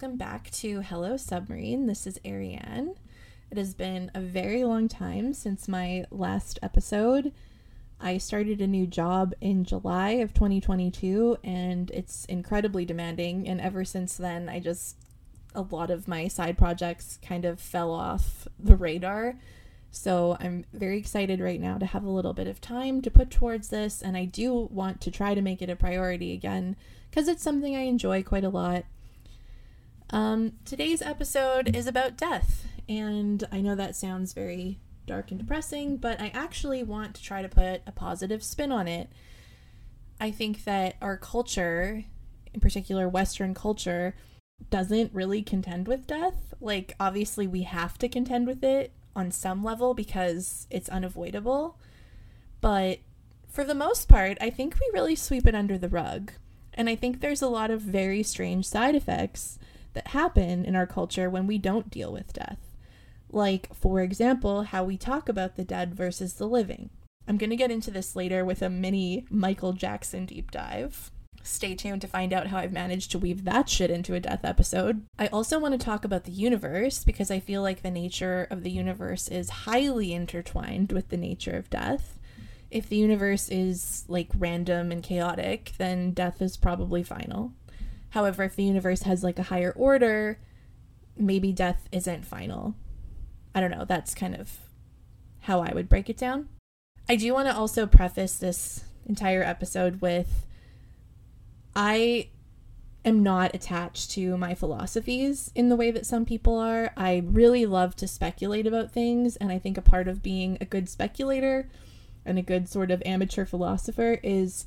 welcome back to Hello Submarine. This is Ariane. It has been a very long time since my last episode. I started a new job in July of 2022 and it's incredibly demanding. And ever since then, I just, a lot of my side projects kind of fell off the radar. So I'm very excited right now to have a little bit of time to put towards this. And I do want to try to make it a priority again because it's something I enjoy quite a lot. Um, today's episode is about death. And I know that sounds very dark and depressing, but I actually want to try to put a positive spin on it. I think that our culture, in particular Western culture, doesn't really contend with death. Like, obviously, we have to contend with it on some level because it's unavoidable. But for the most part, I think we really sweep it under the rug. And I think there's a lot of very strange side effects that happen in our culture when we don't deal with death. Like, for example, how we talk about the dead versus the living. I'm going to get into this later with a mini Michael Jackson deep dive. Stay tuned to find out how I've managed to weave that shit into a death episode. I also want to talk about the universe because I feel like the nature of the universe is highly intertwined with the nature of death. If the universe is like random and chaotic, then death is probably final. However, if the universe has like a higher order, maybe death isn't final. I don't know. That's kind of how I would break it down. I do want to also preface this entire episode with I am not attached to my philosophies in the way that some people are. I really love to speculate about things, and I think a part of being a good speculator and a good sort of amateur philosopher is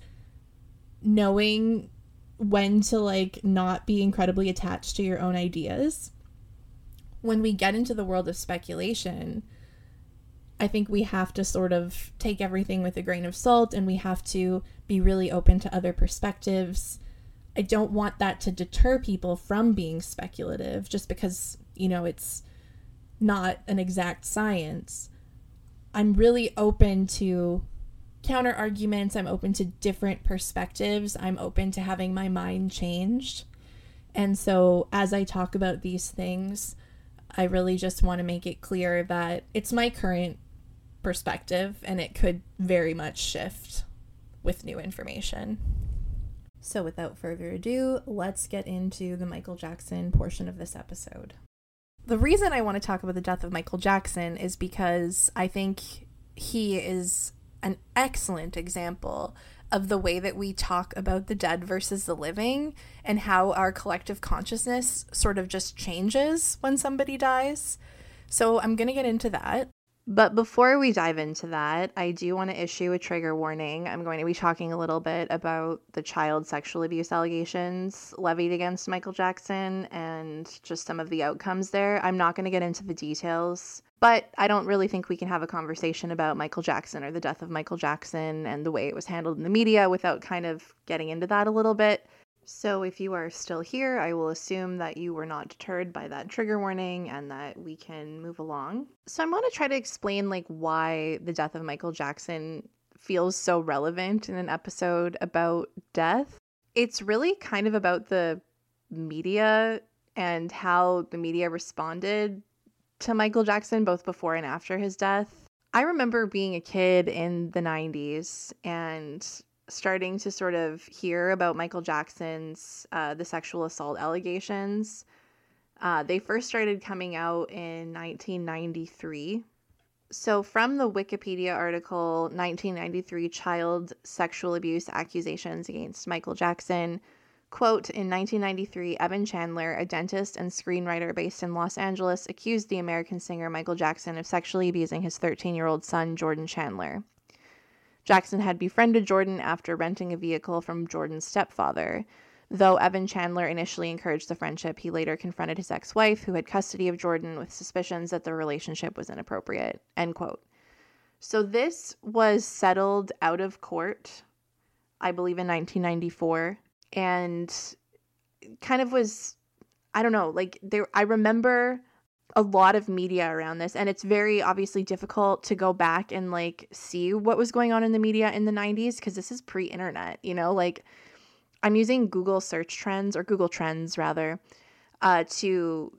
knowing when to like not be incredibly attached to your own ideas when we get into the world of speculation, I think we have to sort of take everything with a grain of salt and we have to be really open to other perspectives. I don't want that to deter people from being speculative just because, you know, it's not an exact science. I'm really open to counter arguments. I'm open to different perspectives. I'm open to having my mind changed. And so as I talk about these things, I really just want to make it clear that it's my current perspective and it could very much shift with new information. So, without further ado, let's get into the Michael Jackson portion of this episode. The reason I want to talk about the death of Michael Jackson is because I think he is an excellent example of the way that we talk about the dead versus the living and how our collective consciousness sort of just changes when somebody dies. So I'm going to get into that. But before we dive into that, I do want to issue a trigger warning. I'm going to be talking a little bit about the child sexual abuse allegations levied against Michael Jackson and just some of the outcomes there. I'm not going to get into the details but I don't really think we can have a conversation about Michael Jackson or the death of Michael Jackson and the way it was handled in the media without kind of getting into that a little bit. So, if you are still here, I will assume that you were not deterred by that trigger warning and that we can move along. So, I'm going to try to explain like why the death of Michael Jackson feels so relevant in an episode about death. It's really kind of about the media and how the media responded to Michael Jackson both before and after his death. I remember being a kid in the 90s and starting to sort of hear about Michael Jackson's uh, the sexual assault allegations. Uh, they first started coming out in 1993. So, from the Wikipedia article 1993 Child Sexual Abuse Accusations Against Michael Jackson, Quote In 1993, Evan Chandler, a dentist and screenwriter based in Los Angeles, accused the American singer Michael Jackson of sexually abusing his 13 year old son, Jordan Chandler. Jackson had befriended Jordan after renting a vehicle from Jordan's stepfather. Though Evan Chandler initially encouraged the friendship, he later confronted his ex wife, who had custody of Jordan, with suspicions that the relationship was inappropriate. End quote. So this was settled out of court, I believe, in 1994 and kind of was I don't know, like there I remember a lot of media around this and it's very obviously difficult to go back and like see what was going on in the media in the 90s because this is pre-internet, you know, like I'm using Google search trends or Google Trends rather. uh, to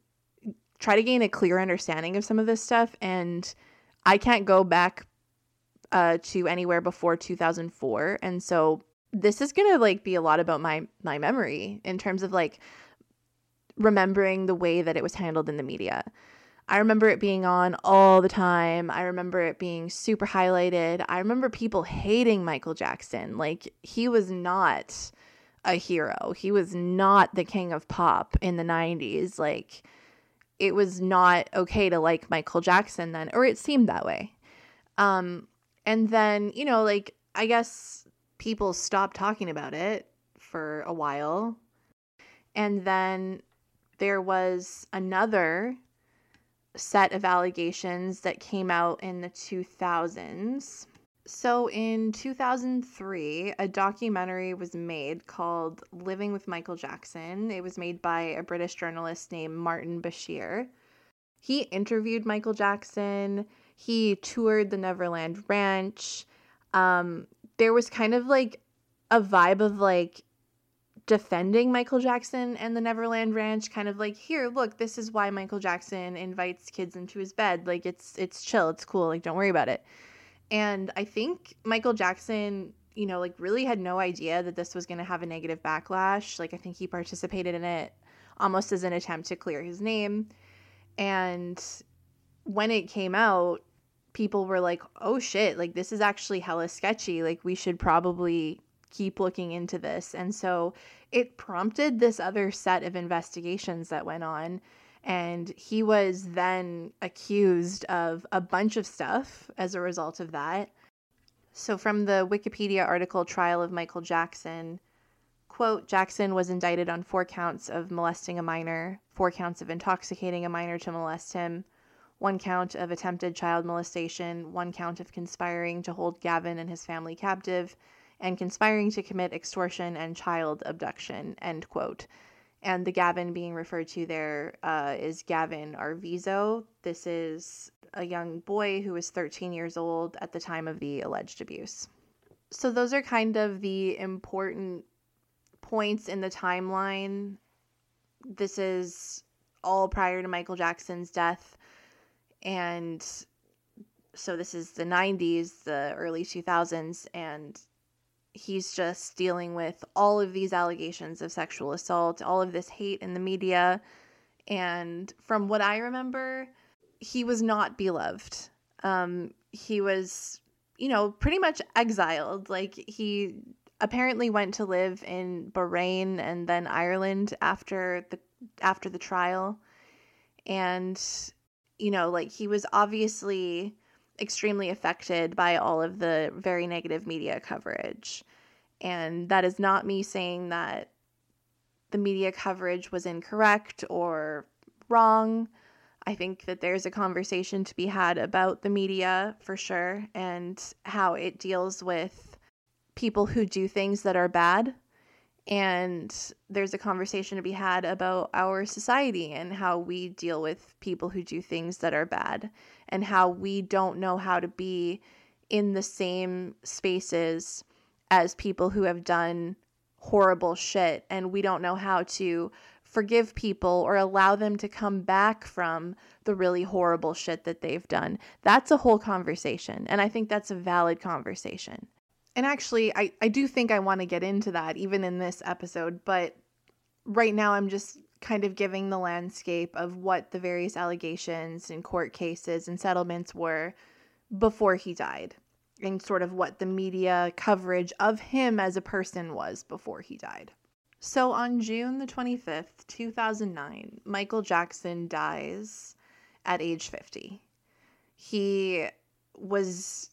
try to gain a clear understanding of some of this stuff. And I can't go back uh, to anywhere before 2004. And so this is going to like be a lot about my my memory in terms of like remembering the way that it was handled in the media. I remember it being on all the time. I remember it being super highlighted. I remember people hating Michael Jackson. Like, he was not a hero. He was not the king of pop in the 90s. Like, it was not okay to like Michael Jackson then, or it seemed that way. Um, and then, you know, like, I guess people stopped talking about it for a while. And then there was another set of allegations that came out in the 2000s. So in 2003, a documentary was made called Living with Michael Jackson. It was made by a British journalist named Martin Bashir. He interviewed Michael Jackson, he toured the Neverland Ranch. Um, there was kind of like a vibe of like defending Michael Jackson and the Neverland Ranch kind of like here look this is why Michael Jackson invites kids into his bed. Like it's it's chill. It's cool. Like don't worry about it. And I think Michael Jackson you know like really had no idea that this was going to have a negative backlash. Like I think he participated in it almost as an attempt to clear his name. And when it came out people were like oh shit like this is actually hella sketchy like we should probably keep looking into this. And so it prompted this other set of investigations that went on. And he was then accused of a bunch of stuff as a result of that. So, from the Wikipedia article Trial of Michael Jackson, quote, Jackson was indicted on four counts of molesting a minor, four counts of intoxicating a minor to molest him, one count of attempted child molestation, one count of conspiring to hold Gavin and his family captive, and conspiring to commit extortion and child abduction, end quote. And the Gavin being referred to there uh, is Gavin Arvizo. This is a young boy who was 13 years old at the time of the alleged abuse. So, those are kind of the important points in the timeline. This is all prior to Michael Jackson's death. And so, this is the 90s, the early 2000s, and he's just dealing with all of these allegations of sexual assault, all of this hate in the media. And from what I remember, he was not beloved. Um, he was, you know, pretty much exiled. Like he apparently went to live in Bahrain and then Ireland after the after the trial. And you know, like he was obviously extremely affected by all of the very negative media coverage. And that is not me saying that the media coverage was incorrect or wrong. I think that there's a conversation to be had about the media for sure and how it deals with people who do things that are bad. And there's a conversation to be had about our society and how we deal with people who do things that are bad and how we don't know how to be in the same spaces as people who have done horrible shit and we don't know how to forgive people or allow them to come back from the really horrible shit that they've done. That's a whole conversation. And I think that's a valid conversation. And actually, I, I do think I want to get into that even in this episode, but right now I'm just kind of giving the landscape of what the various allegations and court cases and settlements were before he died and sort of what the media coverage of him as a person was before he died. So on June the 25th, 2009, Michael Jackson dies at age 50. He was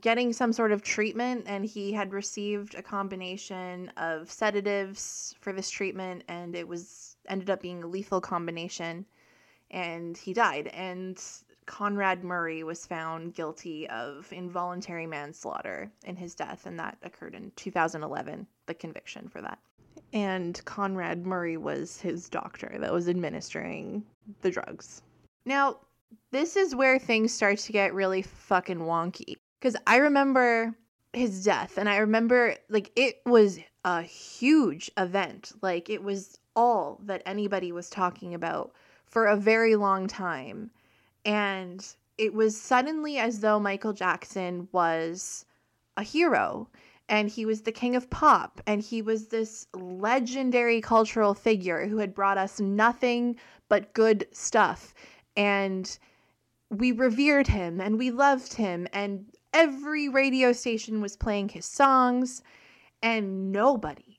getting some sort of treatment and he had received a combination of sedatives for this treatment and it was ended up being a lethal combination and he died. And Conrad Murray was found guilty of involuntary manslaughter in his death, and that occurred in 2011, the conviction for that. And Conrad Murray was his doctor that was administering the drugs. Now, this is where things start to get really fucking wonky. Because I remember his death and I remember like it was a huge event. Like it was all that anybody was talking about for a very long time. And it was suddenly as though Michael Jackson was a hero and he was the king of pop and he was this legendary cultural figure who had brought us nothing but good stuff and we revered him and we loved him and every radio station was playing his songs and nobody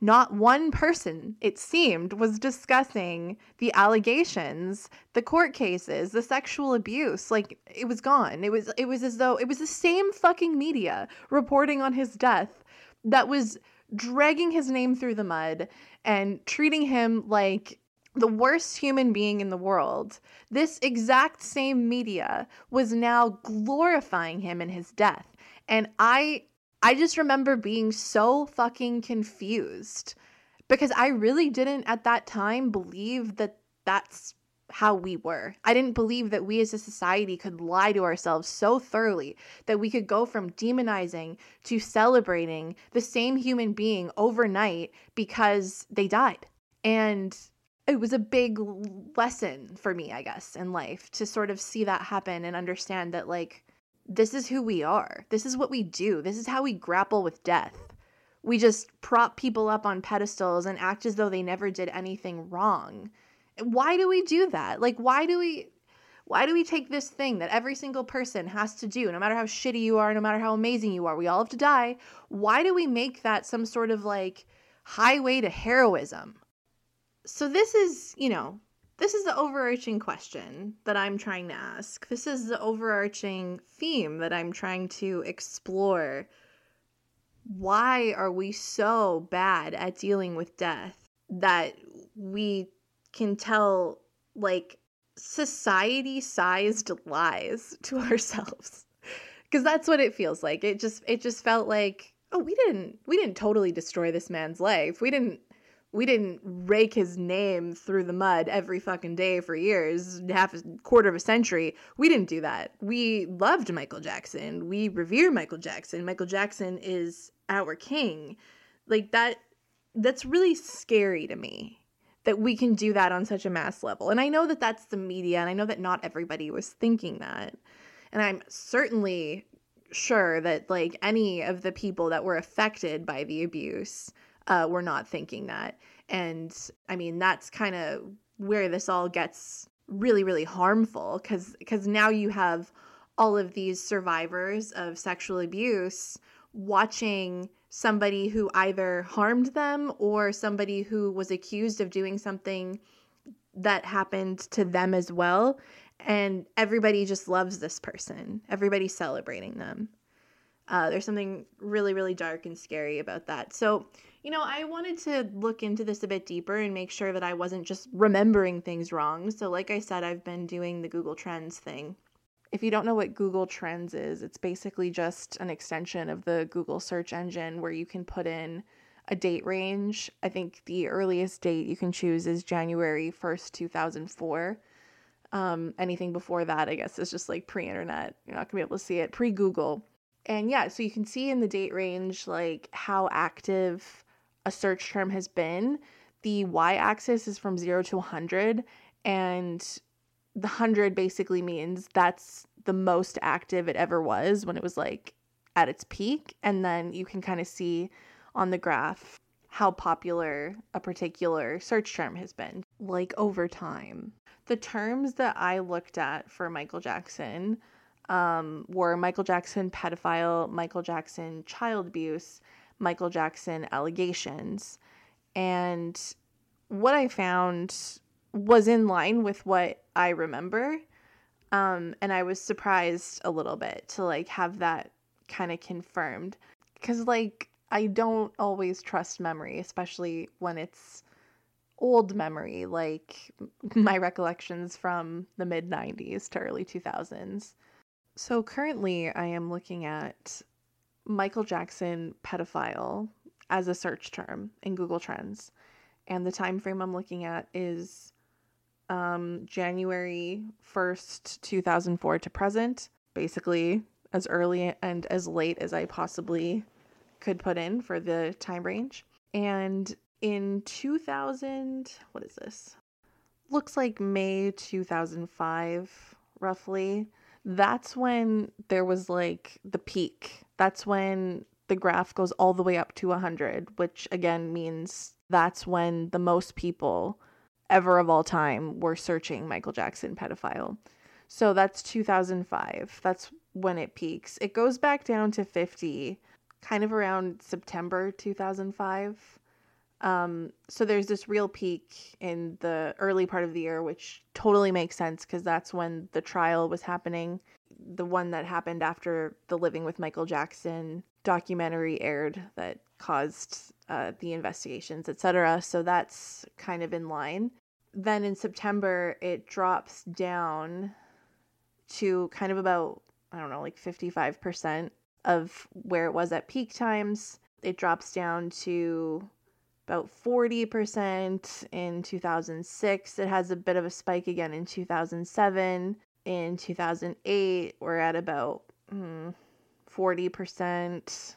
not one person, it seemed, was discussing the allegations, the court cases, the sexual abuse. Like it was gone. It was it was as though it was the same fucking media reporting on his death that was dragging his name through the mud and treating him like the worst human being in the world. This exact same media was now glorifying him in his death. And I I just remember being so fucking confused because I really didn't at that time believe that that's how we were. I didn't believe that we as a society could lie to ourselves so thoroughly that we could go from demonizing to celebrating the same human being overnight because they died. And it was a big lesson for me, I guess, in life to sort of see that happen and understand that, like, this is who we are. This is what we do. This is how we grapple with death. We just prop people up on pedestals and act as though they never did anything wrong. Why do we do that? Like why do we why do we take this thing that every single person has to do, no matter how shitty you are, no matter how amazing you are, we all have to die? Why do we make that some sort of like highway to heroism? So, this is, you know, this is the overarching question that I'm trying to ask. This is the overarching theme that I'm trying to explore. Why are we so bad at dealing with death that we can tell like society sized lies to ourselves? Because that's what it feels like. It just it just felt like, oh, we didn't we didn't totally destroy this man's life. We didn't we didn't rake his name through the mud every fucking day for years, half a quarter of a century. We didn't do that. We loved Michael Jackson. We revere Michael Jackson. Michael Jackson is our king. Like that that's really scary to me that we can do that on such a mass level. And I know that that's the media and I know that not everybody was thinking that. And I'm certainly sure that like any of the people that were affected by the abuse uh, we're not thinking that. And I mean, that's kind of where this all gets really, really harmful because because now you have all of these survivors of sexual abuse watching somebody who either harmed them or somebody who was accused of doing something that happened to them as well. And everybody just loves this person. Everybody's celebrating them. Uh, there's something really, really dark and scary about that. So, you know, I wanted to look into this a bit deeper and make sure that I wasn't just remembering things wrong. So, like I said, I've been doing the Google Trends thing. If you don't know what Google Trends is, it's basically just an extension of the Google search engine where you can put in a date range. I think the earliest date you can choose is January 1st, 2004. Um, anything before that, I guess, is just like pre internet. You're not gonna be able to see it. Pre Google. And yeah, so you can see in the date range like how active a search term has been, the y axis is from 0 to 100 and the 100 basically means that's the most active it ever was when it was like at its peak. And then you can kind of see on the graph how popular a particular search term has been like over time. The terms that i looked at for michael jackson um, were michael jackson pedophile michael jackson child abuse Michael Jackson allegations. And what I found was in line with what I remember. Um, and I was surprised a little bit to like have that kind of confirmed. Cause like I don't always trust memory, especially when it's old memory, like my recollections from the mid 90s to early 2000s. So currently, I am looking at Michael Jackson pedophile as a search term in Google Trends. And the time frame I'm looking at is um, January 1st, 2004 to present. Basically, as early and as late as I possibly could put in for the time range. And in 2000, what is this? Looks like May 2005, roughly. That's when there was like the peak. That's when the graph goes all the way up to 100, which again means that's when the most people ever of all time were searching Michael Jackson pedophile. So that's 2005. That's when it peaks. It goes back down to 50 kind of around September 2005. Um, so there's this real peak in the early part of the year, which totally makes sense because that's when the trial was happening. The one that happened after the Living with Michael Jackson documentary aired that caused uh, the investigations, etc. So that's kind of in line. Then in September, it drops down to kind of about, I don't know, like 55% of where it was at peak times. It drops down to about 40% in 2006. It has a bit of a spike again in 2007. In 2008, we're at about hmm, 40%.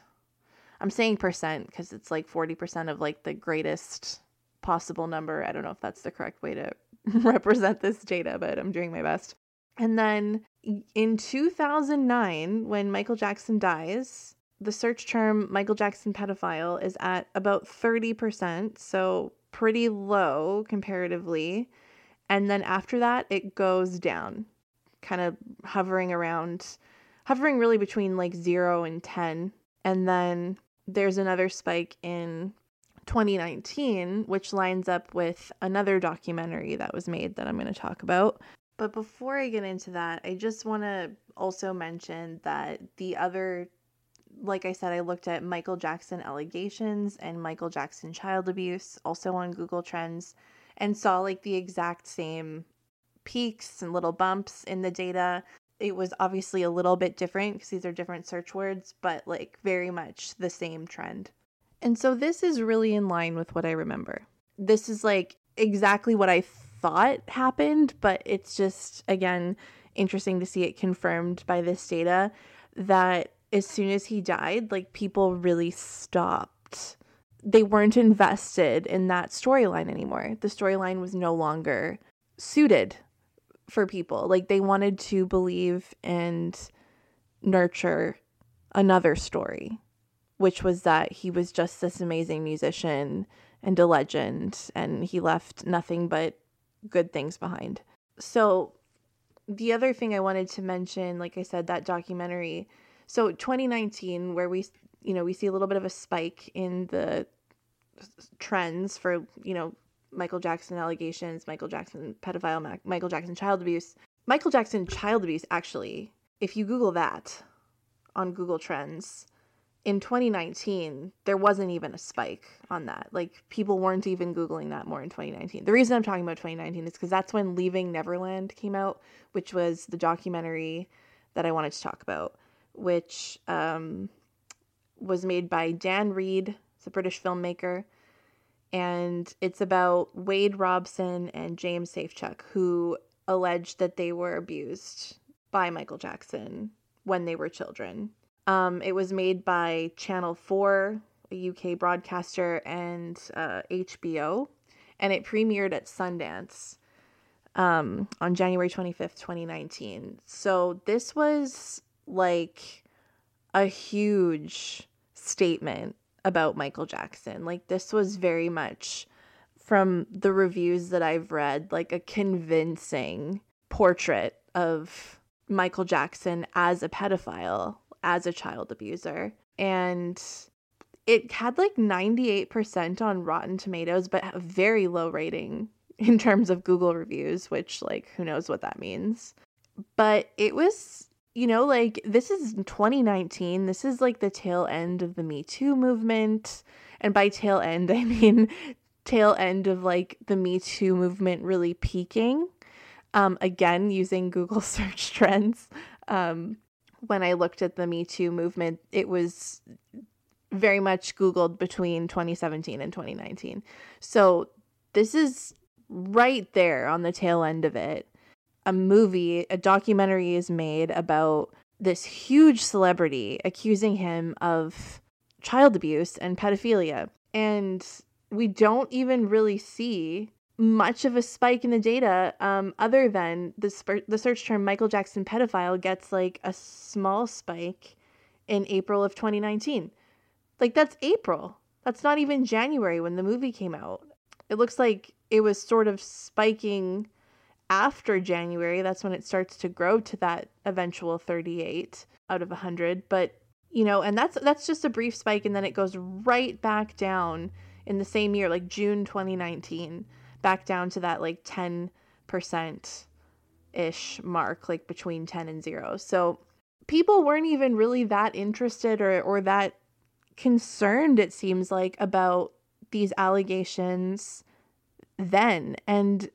I'm saying percent because it's like 40% of like the greatest possible number. I don't know if that's the correct way to represent this data, but I'm doing my best. And then in 2009, when Michael Jackson dies, the search term Michael Jackson pedophile is at about 30%, so pretty low comparatively. And then after that, it goes down, kind of hovering around, hovering really between like zero and 10. And then there's another spike in 2019, which lines up with another documentary that was made that I'm going to talk about. But before I get into that, I just want to also mention that the other, like I said, I looked at Michael Jackson allegations and Michael Jackson child abuse also on Google Trends and saw like the exact same peaks and little bumps in the data. It was obviously a little bit different because these are different search words, but like very much the same trend. And so this is really in line with what I remember. This is like exactly what I thought happened, but it's just, again, interesting to see it confirmed by this data that as soon as he died, like people really stopped. They weren't invested in that storyline anymore. The storyline was no longer suited for people. Like they wanted to believe and nurture another story which was that he was just this amazing musician and a legend, and he left nothing but good things behind. So, the other thing I wanted to mention, like I said, that documentary. So, 2019, where we, you know, we see a little bit of a spike in the trends for, you know, Michael Jackson allegations, Michael Jackson pedophile, Michael Jackson child abuse. Michael Jackson child abuse, actually, if you Google that on Google Trends, in 2019, there wasn't even a spike on that. Like people weren't even Googling that more in 2019. The reason I'm talking about 2019 is because that's when Leaving Neverland came out, which was the documentary that I wanted to talk about, which um, was made by Dan Reed, it's a British filmmaker. And it's about Wade Robson and James Safechuck, who alleged that they were abused by Michael Jackson when they were children um, it was made by Channel 4, a UK broadcaster, and uh, HBO, and it premiered at Sundance um, on January 25th, 2019. So this was like a huge statement about Michael Jackson. Like, this was very much from the reviews that I've read, like a convincing portrait of Michael Jackson as a pedophile as a child abuser. And it had like 98% on Rotten Tomatoes, but very low rating in terms of Google reviews, which, like, who knows what that means. But it was, you know, like, this is 2019. This is like the tail end of the Me Too movement. And by tail end, I mean tail end of like the Me Too movement really peaking. Um, again, using Google search trends. Um, when I looked at the Me Too movement, it was very much Googled between 2017 and 2019. So this is right there on the tail end of it. A movie, a documentary is made about this huge celebrity accusing him of child abuse and pedophilia. And we don't even really see much of a spike in the data um, other than the, sp- the search term Michael Jackson pedophile gets like a small spike in April of 2019. Like that's April. That's not even January when the movie came out. It looks like it was sort of spiking after January. That's when it starts to grow to that eventual 38 out of 100, but you know, and that's that's just a brief spike and then it goes right back down in the same year like June 2019 back down to that like 10% ish mark, like between 10 and 0. So people weren't even really that interested or, or that concerned, it seems like, about these allegations then. And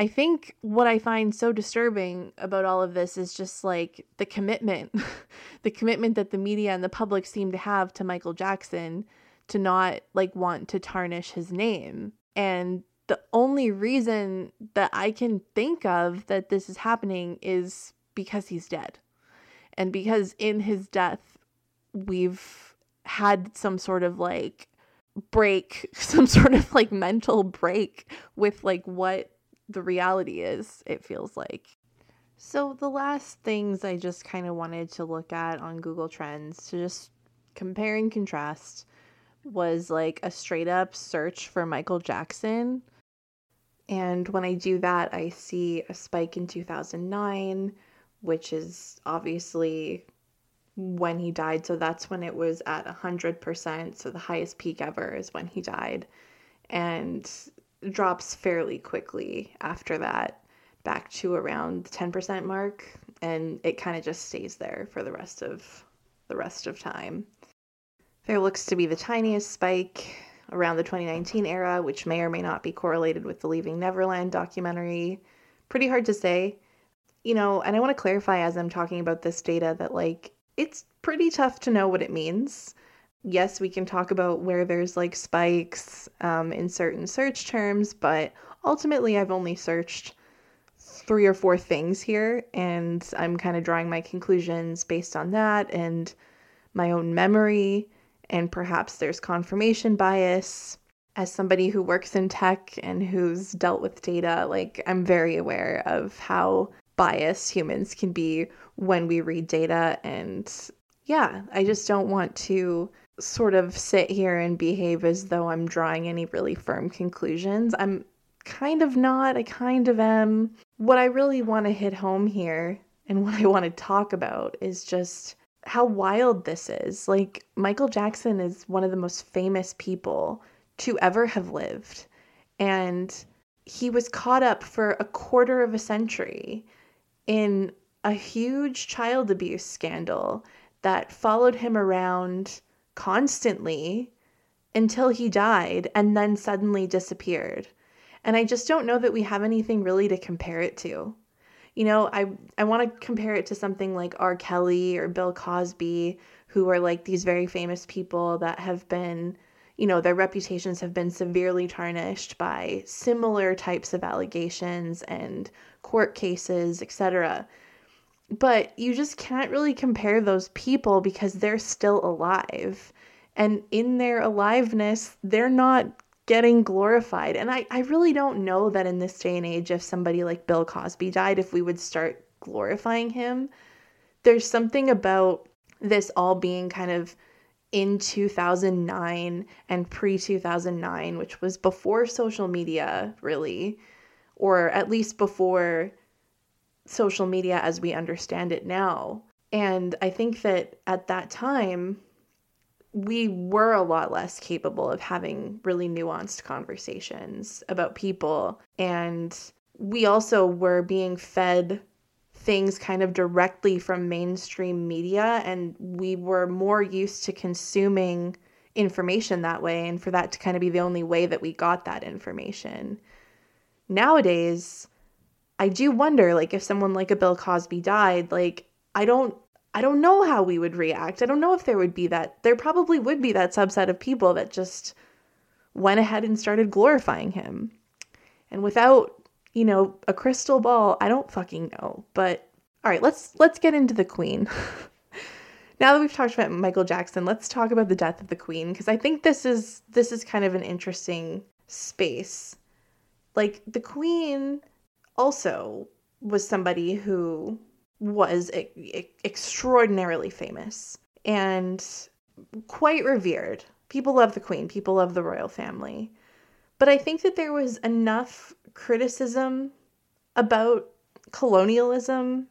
I think what I find so disturbing about all of this is just like the commitment, the commitment that the media and the public seem to have to Michael Jackson to not like want to tarnish his name. And the only reason that I can think of that this is happening is because he's dead. And because in his death, we've had some sort of like break, some sort of like mental break with like what the reality is, it feels like. So, the last things I just kind of wanted to look at on Google Trends to just compare and contrast was like a straight up search for Michael Jackson and when I do that, I see a spike in 2009, which is obviously when he died. So that's when it was at 100%. So the highest peak ever is when he died. And drops fairly quickly after that back to around the 10% mark. And it kind of just stays there for the rest of the rest of time. There looks to be the tiniest spike around the 2019 era, which may or may not be correlated with the Leaving Neverland documentary. Pretty hard to say. You know, and I want to clarify as I'm talking about this data that, like, it's pretty tough to know what it means. Yes, we can talk about where there's like spikes um, in certain search terms, but ultimately, I've only searched three or four things here, and I'm kind of drawing my conclusions based on that and my own memory and perhaps there's confirmation bias. As somebody who works in tech and who's dealt with data, like I'm very aware of how biased humans can be when we read data. And yeah, I just don't want to sort of sit here and behave as though I'm drawing any really firm conclusions. I'm kind of not, I kind of am. What I really want to hit home here and what I want to talk about is just how wild this is. Like, Michael Jackson is one of the most famous people to ever have lived. And he was caught up for a quarter of a century in a huge child abuse scandal that followed him around constantly until he died and then suddenly disappeared. And I just don't know that we have anything really to compare it to you know, I I want to compare it to something like R. Kelly or Bill Cosby, who are like these very famous people that have been, you know, their reputations have been severely tarnished by similar types of allegations and court cases, etc. But you just can't really compare those people because they're still alive. And in their aliveness, they're not getting glorified. And I, I really don't know that in this day and age, if somebody like Bill Cosby died, if we would start glorifying him. There's something about this all being kind of in 2009 and pre 2009, which was before social media, really, or at least before social media as we understand it now. And I think that at that time, we were a lot less capable of having really nuanced conversations about people. And we also were being fed things kind of directly from mainstream media, and we were more used to consuming information that way, and for that to kind of be the only way that we got that information. Nowadays, I do wonder like if someone like a Bill Cosby died, like I don't I don't know how we would react. I don't know if there would be that. There probably would be that subset of people that just went ahead and started glorifying him. And without, you know, a crystal ball, I don't fucking know. But All right, let's let's get into the Queen. now that we've talked about Michael Jackson, let's talk about the death of the Queen because I think this is this is kind of an interesting space. Like the Queen also was somebody who was e- extraordinarily famous and quite revered. People love the Queen, people love the royal family. But I think that there was enough criticism about colonialism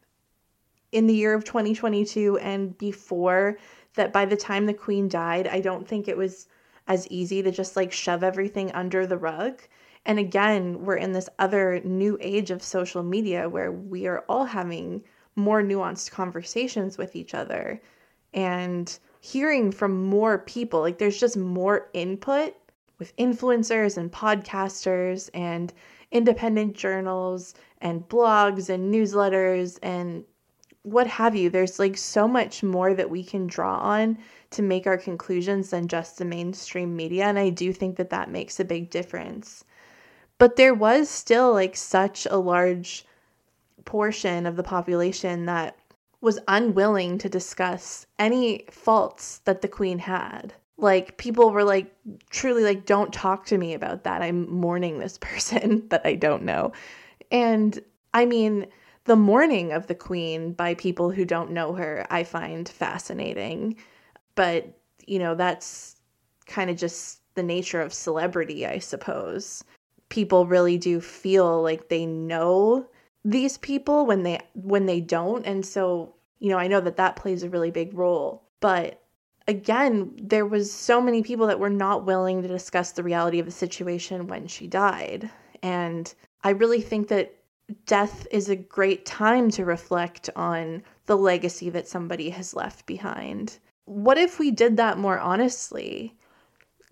in the year of 2022 and before that by the time the queen died, I don't think it was as easy to just like shove everything under the rug. And again, we're in this other new age of social media where we are all having more nuanced conversations with each other and hearing from more people. Like there's just more input with influencers and podcasters and independent journals and blogs and newsletters and what have you. There's like so much more that we can draw on to make our conclusions than just the mainstream media. And I do think that that makes a big difference. But there was still like such a large portion of the population that was unwilling to discuss any faults that the queen had. Like people were like truly like don't talk to me about that. I'm mourning this person that I don't know. And I mean, the mourning of the queen by people who don't know her, I find fascinating. But, you know, that's kind of just the nature of celebrity, I suppose. People really do feel like they know these people when they when they don't and so, you know, I know that that plays a really big role. But again, there was so many people that were not willing to discuss the reality of the situation when she died. And I really think that death is a great time to reflect on the legacy that somebody has left behind. What if we did that more honestly?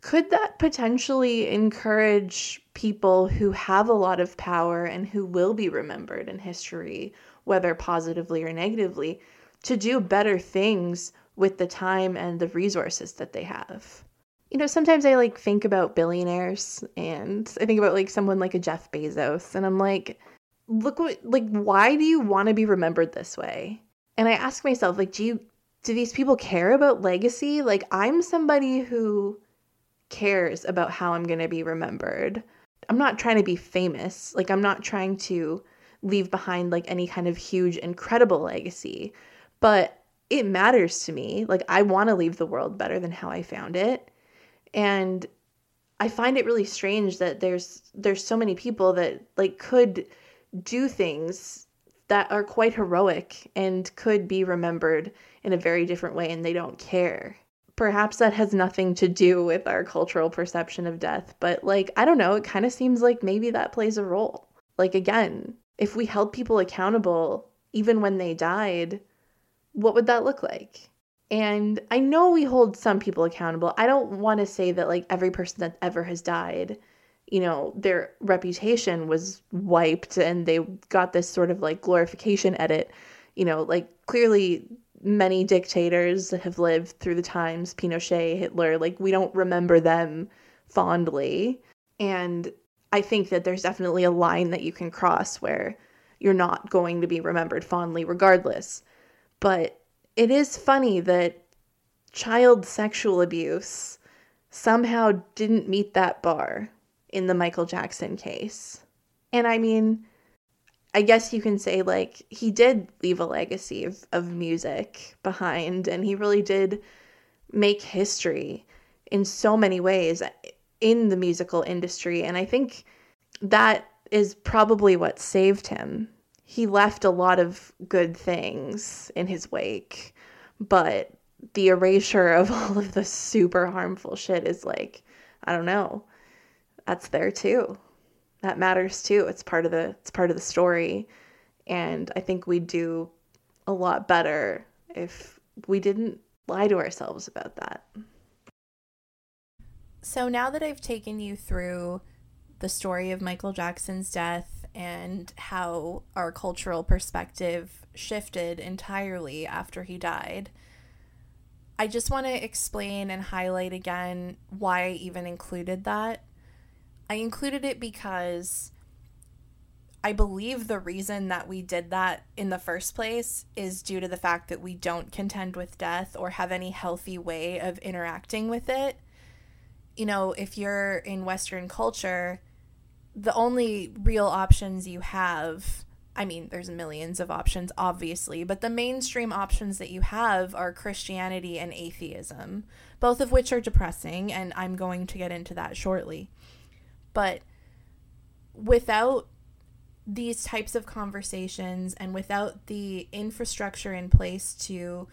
Could that potentially encourage people who have a lot of power and who will be remembered in history, whether positively or negatively, to do better things with the time and the resources that they have? you know, sometimes I like think about billionaires and I think about like someone like a Jeff Bezos and I'm like, look what like why do you want to be remembered this way? And I ask myself like do you do these people care about legacy? Like I'm somebody who cares about how I'm going to be remembered. I'm not trying to be famous. Like I'm not trying to leave behind like any kind of huge incredible legacy, but it matters to me. Like I want to leave the world better than how I found it. And I find it really strange that there's there's so many people that like could do things that are quite heroic and could be remembered in a very different way and they don't care. Perhaps that has nothing to do with our cultural perception of death, but like, I don't know, it kind of seems like maybe that plays a role. Like, again, if we held people accountable even when they died, what would that look like? And I know we hold some people accountable. I don't want to say that like every person that ever has died you know, their reputation was wiped and they got this sort of like glorification edit. You know, like clearly many dictators have lived through the times, Pinochet, Hitler, like we don't remember them fondly. And I think that there's definitely a line that you can cross where you're not going to be remembered fondly regardless. But it is funny that child sexual abuse somehow didn't meet that bar in the Michael Jackson case. And I mean, I guess you can say like he did leave a legacy of, of music behind and he really did make history in so many ways in the musical industry. And I think that is probably what saved him. He left a lot of good things in his wake, but the erasure of all of the super harmful shit is like, I don't know that's there too. That matters too. It's part of the it's part of the story. And I think we'd do a lot better if we didn't lie to ourselves about that. So now that I've taken you through the story of Michael Jackson's death and how our cultural perspective shifted entirely after he died, I just want to explain and highlight again why I even included that I included it because I believe the reason that we did that in the first place is due to the fact that we don't contend with death or have any healthy way of interacting with it. You know, if you're in Western culture, the only real options you have I mean, there's millions of options, obviously, but the mainstream options that you have are Christianity and atheism, both of which are depressing, and I'm going to get into that shortly. But without these types of conversations and without the infrastructure in place to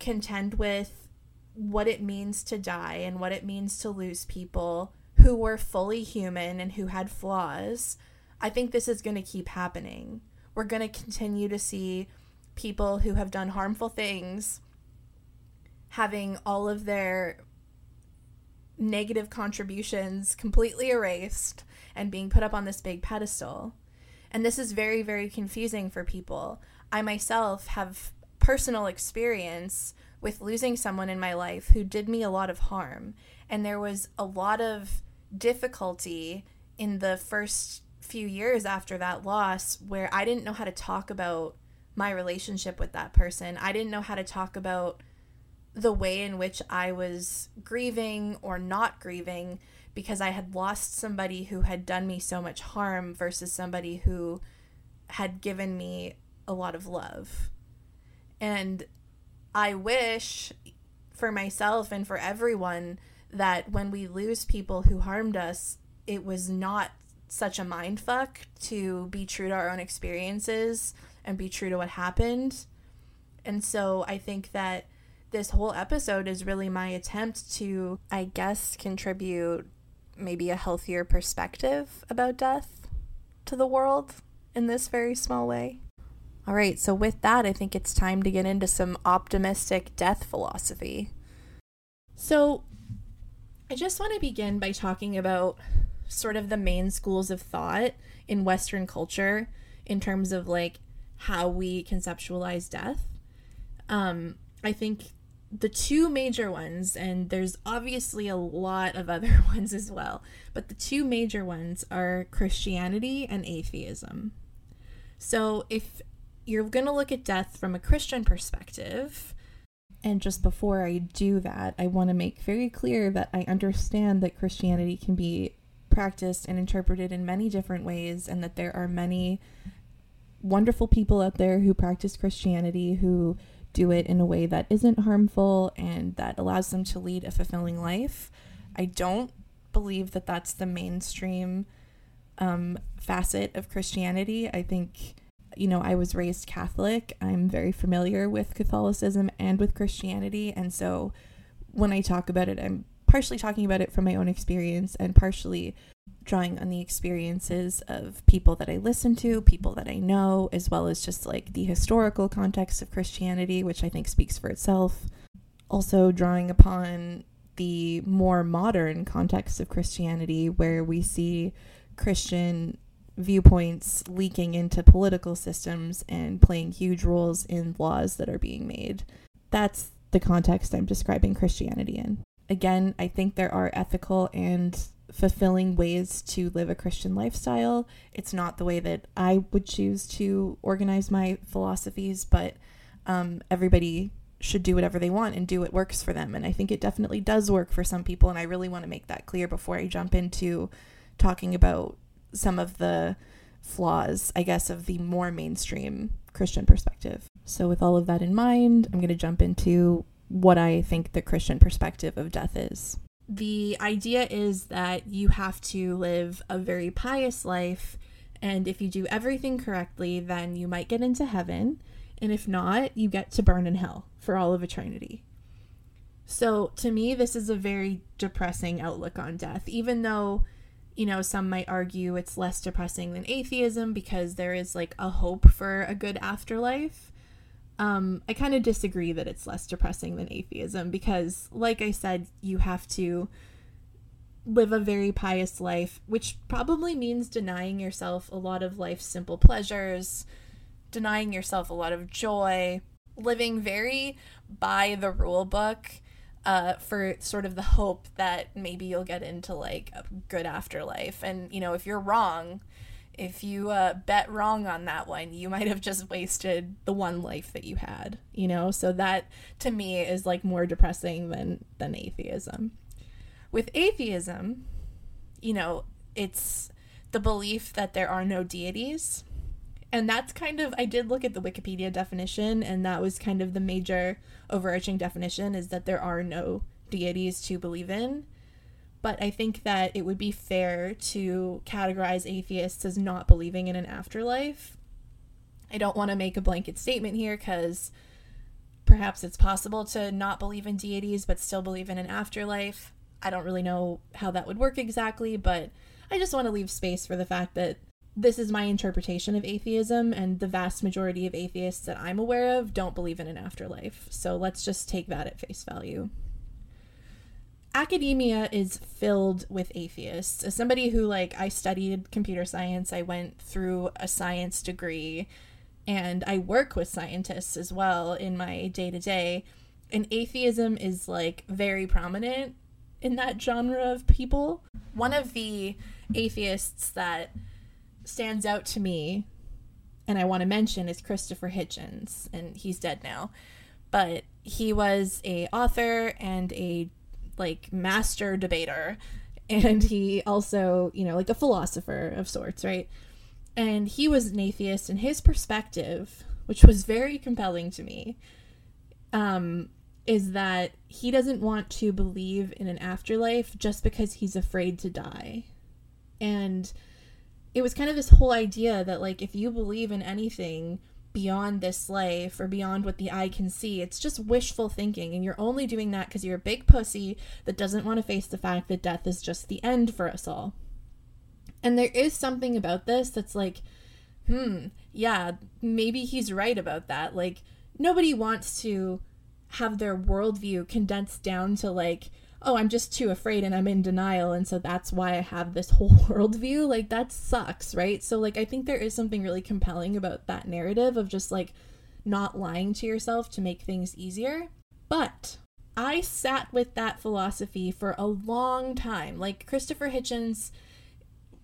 contend with what it means to die and what it means to lose people who were fully human and who had flaws, I think this is going to keep happening. We're going to continue to see people who have done harmful things having all of their negative contributions completely erased and being put up on this big pedestal. And this is very, very confusing for people. I myself have personal experience with losing someone in my life who did me a lot of harm. And there was a lot of difficulty in the first few years after that loss where I didn't know how to talk about my relationship with that person. I didn't know how to talk about the way in which I was grieving or not grieving because I had lost somebody who had done me so much harm versus somebody who had given me a lot of love. And I wish for myself and for everyone that when we lose people who harmed us, it was not such a mind fuck to be true to our own experiences and be true to what happened. And so I think that this whole episode is really my attempt to, I guess, contribute maybe a healthier perspective about death to the world in this very small way. All right, so with that, I think it's time to get into some optimistic death philosophy. So, I just want to begin by talking about sort of the main schools of thought in Western culture in terms of like how we conceptualize death. Um, I think the two major ones, and there's obviously a lot of other ones as well, but the two major ones are Christianity and atheism. So if you're going to look at death from a Christian perspective, and just before I do that, I want to make very clear that I understand that Christianity can be practiced and interpreted in many different ways, and that there are many wonderful people out there who practice Christianity who do it in a way that isn't harmful and that allows them to lead a fulfilling life. I don't believe that that's the mainstream um, facet of Christianity. I think, you know, I was raised Catholic. I'm very familiar with Catholicism and with Christianity. And so when I talk about it, I'm partially talking about it from my own experience and partially drawing on the experiences of people that I listen to, people that I know, as well as just like the historical context of Christianity, which I think speaks for itself. Also, drawing upon the more modern context of Christianity, where we see Christian viewpoints leaking into political systems and playing huge roles in laws that are being made. That's the context I'm describing Christianity in. Again, I think there are ethical and fulfilling ways to live a Christian lifestyle. It's not the way that I would choose to organize my philosophies, but um, everybody should do whatever they want and do what works for them. And I think it definitely does work for some people. And I really want to make that clear before I jump into talking about some of the flaws, I guess, of the more mainstream Christian perspective. So, with all of that in mind, I'm going to jump into what I think the Christian perspective of death is the idea is that you have to live a very pious life, and if you do everything correctly, then you might get into heaven, and if not, you get to burn in hell for all of eternity. So, to me, this is a very depressing outlook on death, even though, you know, some might argue it's less depressing than atheism because there is like a hope for a good afterlife. Um, I kind of disagree that it's less depressing than atheism because, like I said, you have to live a very pious life, which probably means denying yourself a lot of life's simple pleasures, denying yourself a lot of joy, living very by the rule book uh, for sort of the hope that maybe you'll get into like a good afterlife. And, you know, if you're wrong, if you uh, bet wrong on that one, you might have just wasted the one life that you had, you know? So that to me is like more depressing than than atheism. With atheism, you know, it's the belief that there are no deities. And that's kind of I did look at the Wikipedia definition and that was kind of the major overarching definition is that there are no deities to believe in but I think that it would be fair to categorize atheists as not believing in an afterlife. I don't want to make a blanket statement here because perhaps it's possible to not believe in deities but still believe in an afterlife. I don't really know how that would work exactly, but I just want to leave space for the fact that this is my interpretation of atheism, and the vast majority of atheists that I'm aware of don't believe in an afterlife. So let's just take that at face value academia is filled with atheists. As somebody who like I studied computer science, I went through a science degree and I work with scientists as well in my day-to-day. And atheism is like very prominent in that genre of people. One of the atheists that stands out to me and I want to mention is Christopher Hitchens and he's dead now. But he was a author and a like master debater and he also, you know, like a philosopher of sorts, right? And he was an atheist and his perspective, which was very compelling to me, um, is that he doesn't want to believe in an afterlife just because he's afraid to die. And it was kind of this whole idea that like if you believe in anything, beyond this life or beyond what the eye can see. It's just wishful thinking, and you're only doing that because you're a big pussy that doesn't want to face the fact that death is just the end for us all. And there is something about this that's like, hmm, yeah, maybe he's right about that. Like, nobody wants to have their worldview condensed down to like, oh, I'm just too afraid and I'm in denial. And so that's why I have this whole worldview. Like, that sucks, right? So, like, I think there is something really compelling about that narrative of just like not lying to yourself to make things easier. But I sat with that philosophy for a long time. Like, Christopher Hitchens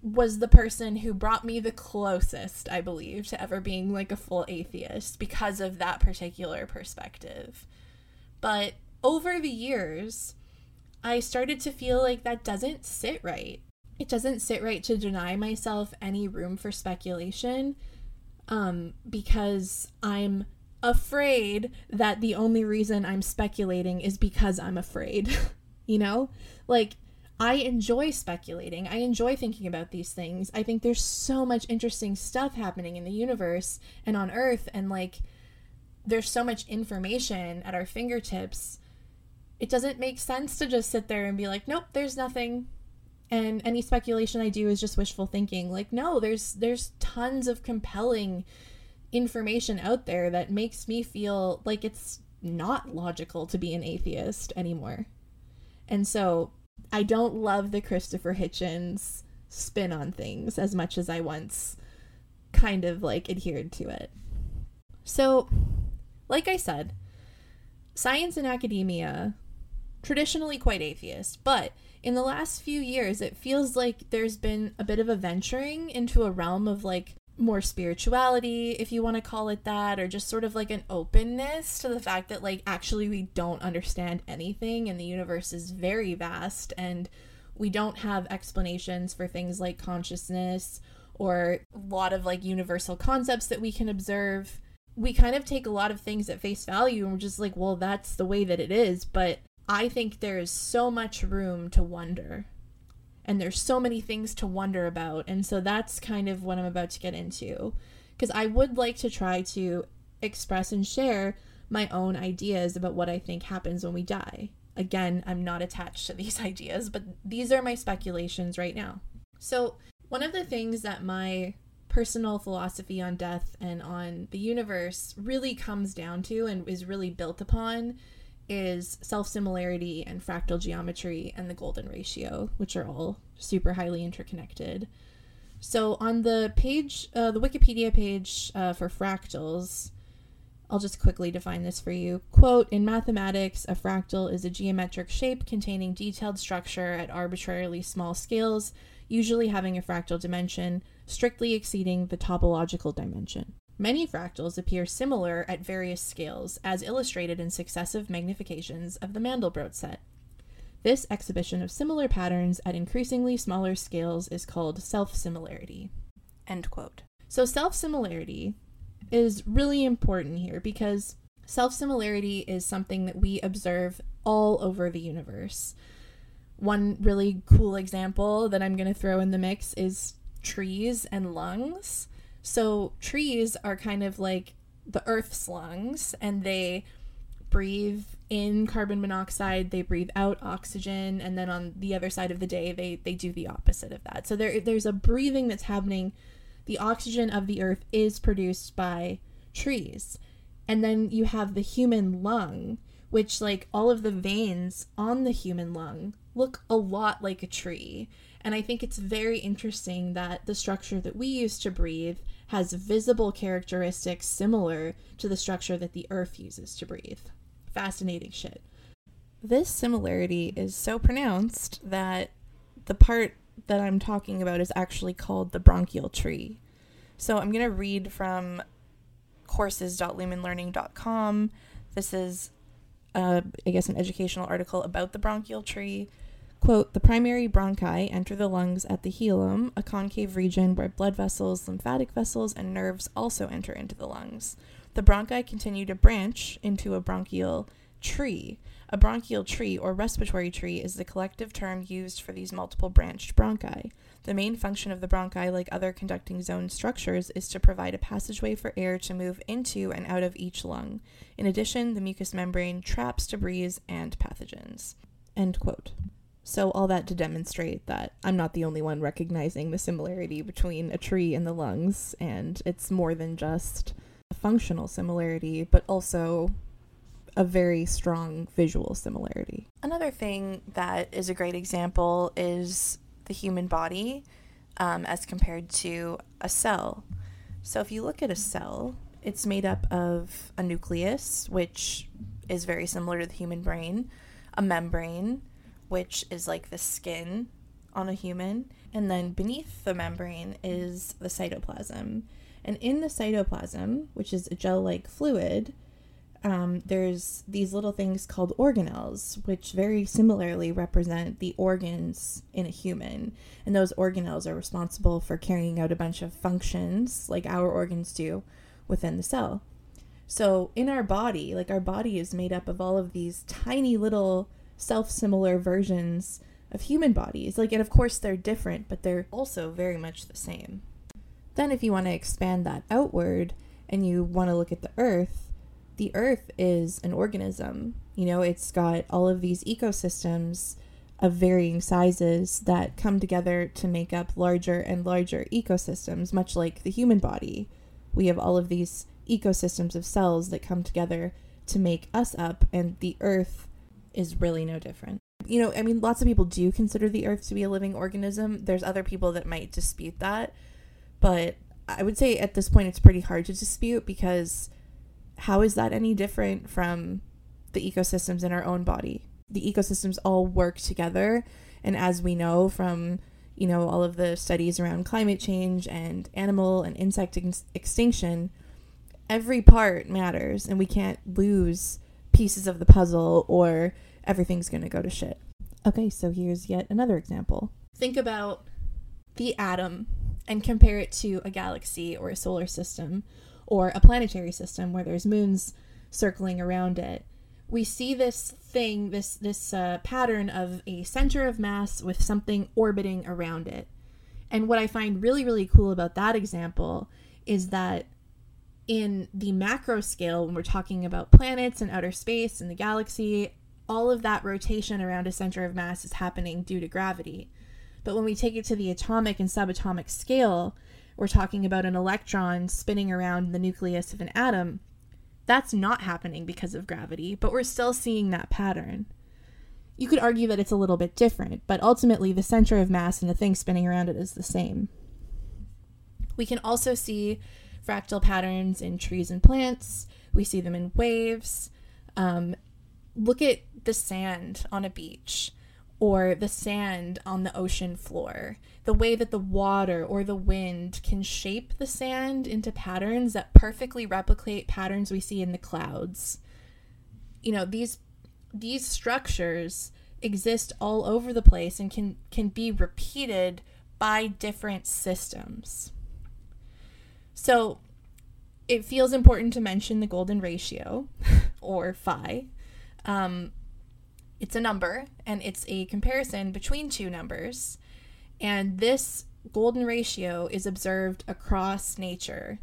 was the person who brought me the closest, I believe, to ever being like a full atheist because of that particular perspective. But over the years, I started to feel like that doesn't sit right. It doesn't sit right to deny myself any room for speculation um, because I'm afraid that the only reason I'm speculating is because I'm afraid. you know? Like, I enjoy speculating. I enjoy thinking about these things. I think there's so much interesting stuff happening in the universe and on Earth, and like, there's so much information at our fingertips it doesn't make sense to just sit there and be like, nope, there's nothing. And any speculation I do is just wishful thinking. Like, no, there's there's tons of compelling information out there that makes me feel like it's not logical to be an atheist anymore. And so I don't love the Christopher Hitchens spin on things as much as I once kind of like adhered to it. So, like I said, science and academia traditionally quite atheist, but in the last few years, it feels like there's been a bit of a venturing into a realm of like more spirituality, if you want to call it that, or just sort of like an openness to the fact that like actually we don't understand anything and the universe is very vast and we don't have explanations for things like consciousness or a lot of like universal concepts that we can observe. We kind of take a lot of things at face value and we're just like, well, that's the way that it is. But I think there is so much room to wonder. And there's so many things to wonder about. And so that's kind of what I'm about to get into. Because I would like to try to express and share my own ideas about what I think happens when we die. Again, I'm not attached to these ideas, but these are my speculations right now. So, one of the things that my personal philosophy on death and on the universe really comes down to and is really built upon is self similarity and fractal geometry and the golden ratio, which are all super highly interconnected. So on the page, uh, the Wikipedia page uh, for fractals, I'll just quickly define this for you. Quote In mathematics, a fractal is a geometric shape containing detailed structure at arbitrarily small scales, usually having a fractal dimension, strictly exceeding the topological dimension. Many fractals appear similar at various scales, as illustrated in successive magnifications of the Mandelbrot set. This exhibition of similar patterns at increasingly smaller scales is called self similarity. End quote. So, self similarity is really important here because self similarity is something that we observe all over the universe. One really cool example that I'm going to throw in the mix is trees and lungs. So, trees are kind of like the Earth's lungs, and they breathe in carbon monoxide, they breathe out oxygen, and then on the other side of the day, they, they do the opposite of that. So, there, there's a breathing that's happening. The oxygen of the Earth is produced by trees. And then you have the human lung, which, like, all of the veins on the human lung look a lot like a tree. And I think it's very interesting that the structure that we use to breathe has visible characteristics similar to the structure that the earth uses to breathe. Fascinating shit. This similarity is so pronounced that the part that I'm talking about is actually called the bronchial tree. So I'm going to read from courses.lumenlearning.com. This is, uh, I guess, an educational article about the bronchial tree. Quote, the primary bronchi enter the lungs at the hilum, a concave region where blood vessels, lymphatic vessels, and nerves also enter into the lungs. The bronchi continue to branch into a bronchial tree. A bronchial tree or respiratory tree is the collective term used for these multiple branched bronchi. The main function of the bronchi, like other conducting zone structures, is to provide a passageway for air to move into and out of each lung. In addition, the mucous membrane traps debris and pathogens. End quote. So, all that to demonstrate that I'm not the only one recognizing the similarity between a tree and the lungs, and it's more than just a functional similarity, but also a very strong visual similarity. Another thing that is a great example is the human body um, as compared to a cell. So, if you look at a cell, it's made up of a nucleus, which is very similar to the human brain, a membrane which is like the skin on a human. And then beneath the membrane is the cytoplasm. And in the cytoplasm, which is a gel like fluid, um, there's these little things called organelles, which very similarly represent the organs in a human. And those organelles are responsible for carrying out a bunch of functions, like our organs do, within the cell. So, in our body, like our body is made up of all of these tiny little self similar versions of human bodies. Like, and of course they're different, but they're also very much the same. Then, if you want to expand that outward and you want to look at the Earth, the Earth is an organism. You know, it's got all of these ecosystems of varying sizes that come together to make up larger and larger ecosystems, much like the human body. We have all of these ecosystems of cells that come together to make us up, and the Earth is really no different. You know, I mean, lots of people do consider the Earth to be a living organism. There's other people that might dispute that. But I would say at this point it's pretty hard to dispute because how is that any different from the ecosystems in our own body? The ecosystems all work together. And as we know from, you know, all of the studies around climate change and animal and insect ex- extinction, every part matters and we can't lose pieces of the puzzle or everything's going to go to shit. Okay, so here's yet another example. Think about the atom and compare it to a galaxy or a solar system or a planetary system where there's moons circling around it. We see this thing, this this uh, pattern of a center of mass with something orbiting around it. And what I find really really cool about that example is that in the macro scale, when we're talking about planets and outer space and the galaxy, all of that rotation around a center of mass is happening due to gravity. But when we take it to the atomic and subatomic scale, we're talking about an electron spinning around the nucleus of an atom. That's not happening because of gravity, but we're still seeing that pattern. You could argue that it's a little bit different, but ultimately the center of mass and the thing spinning around it is the same. We can also see fractal patterns in trees and plants. We see them in waves. Um, look at the sand on a beach or the sand on the ocean floor, the way that the water or the wind can shape the sand into patterns that perfectly replicate patterns we see in the clouds. You know, these these structures exist all over the place and can can be repeated by different systems. So, it feels important to mention the golden ratio or phi. Um, it's a number and it's a comparison between two numbers. And this golden ratio is observed across nature,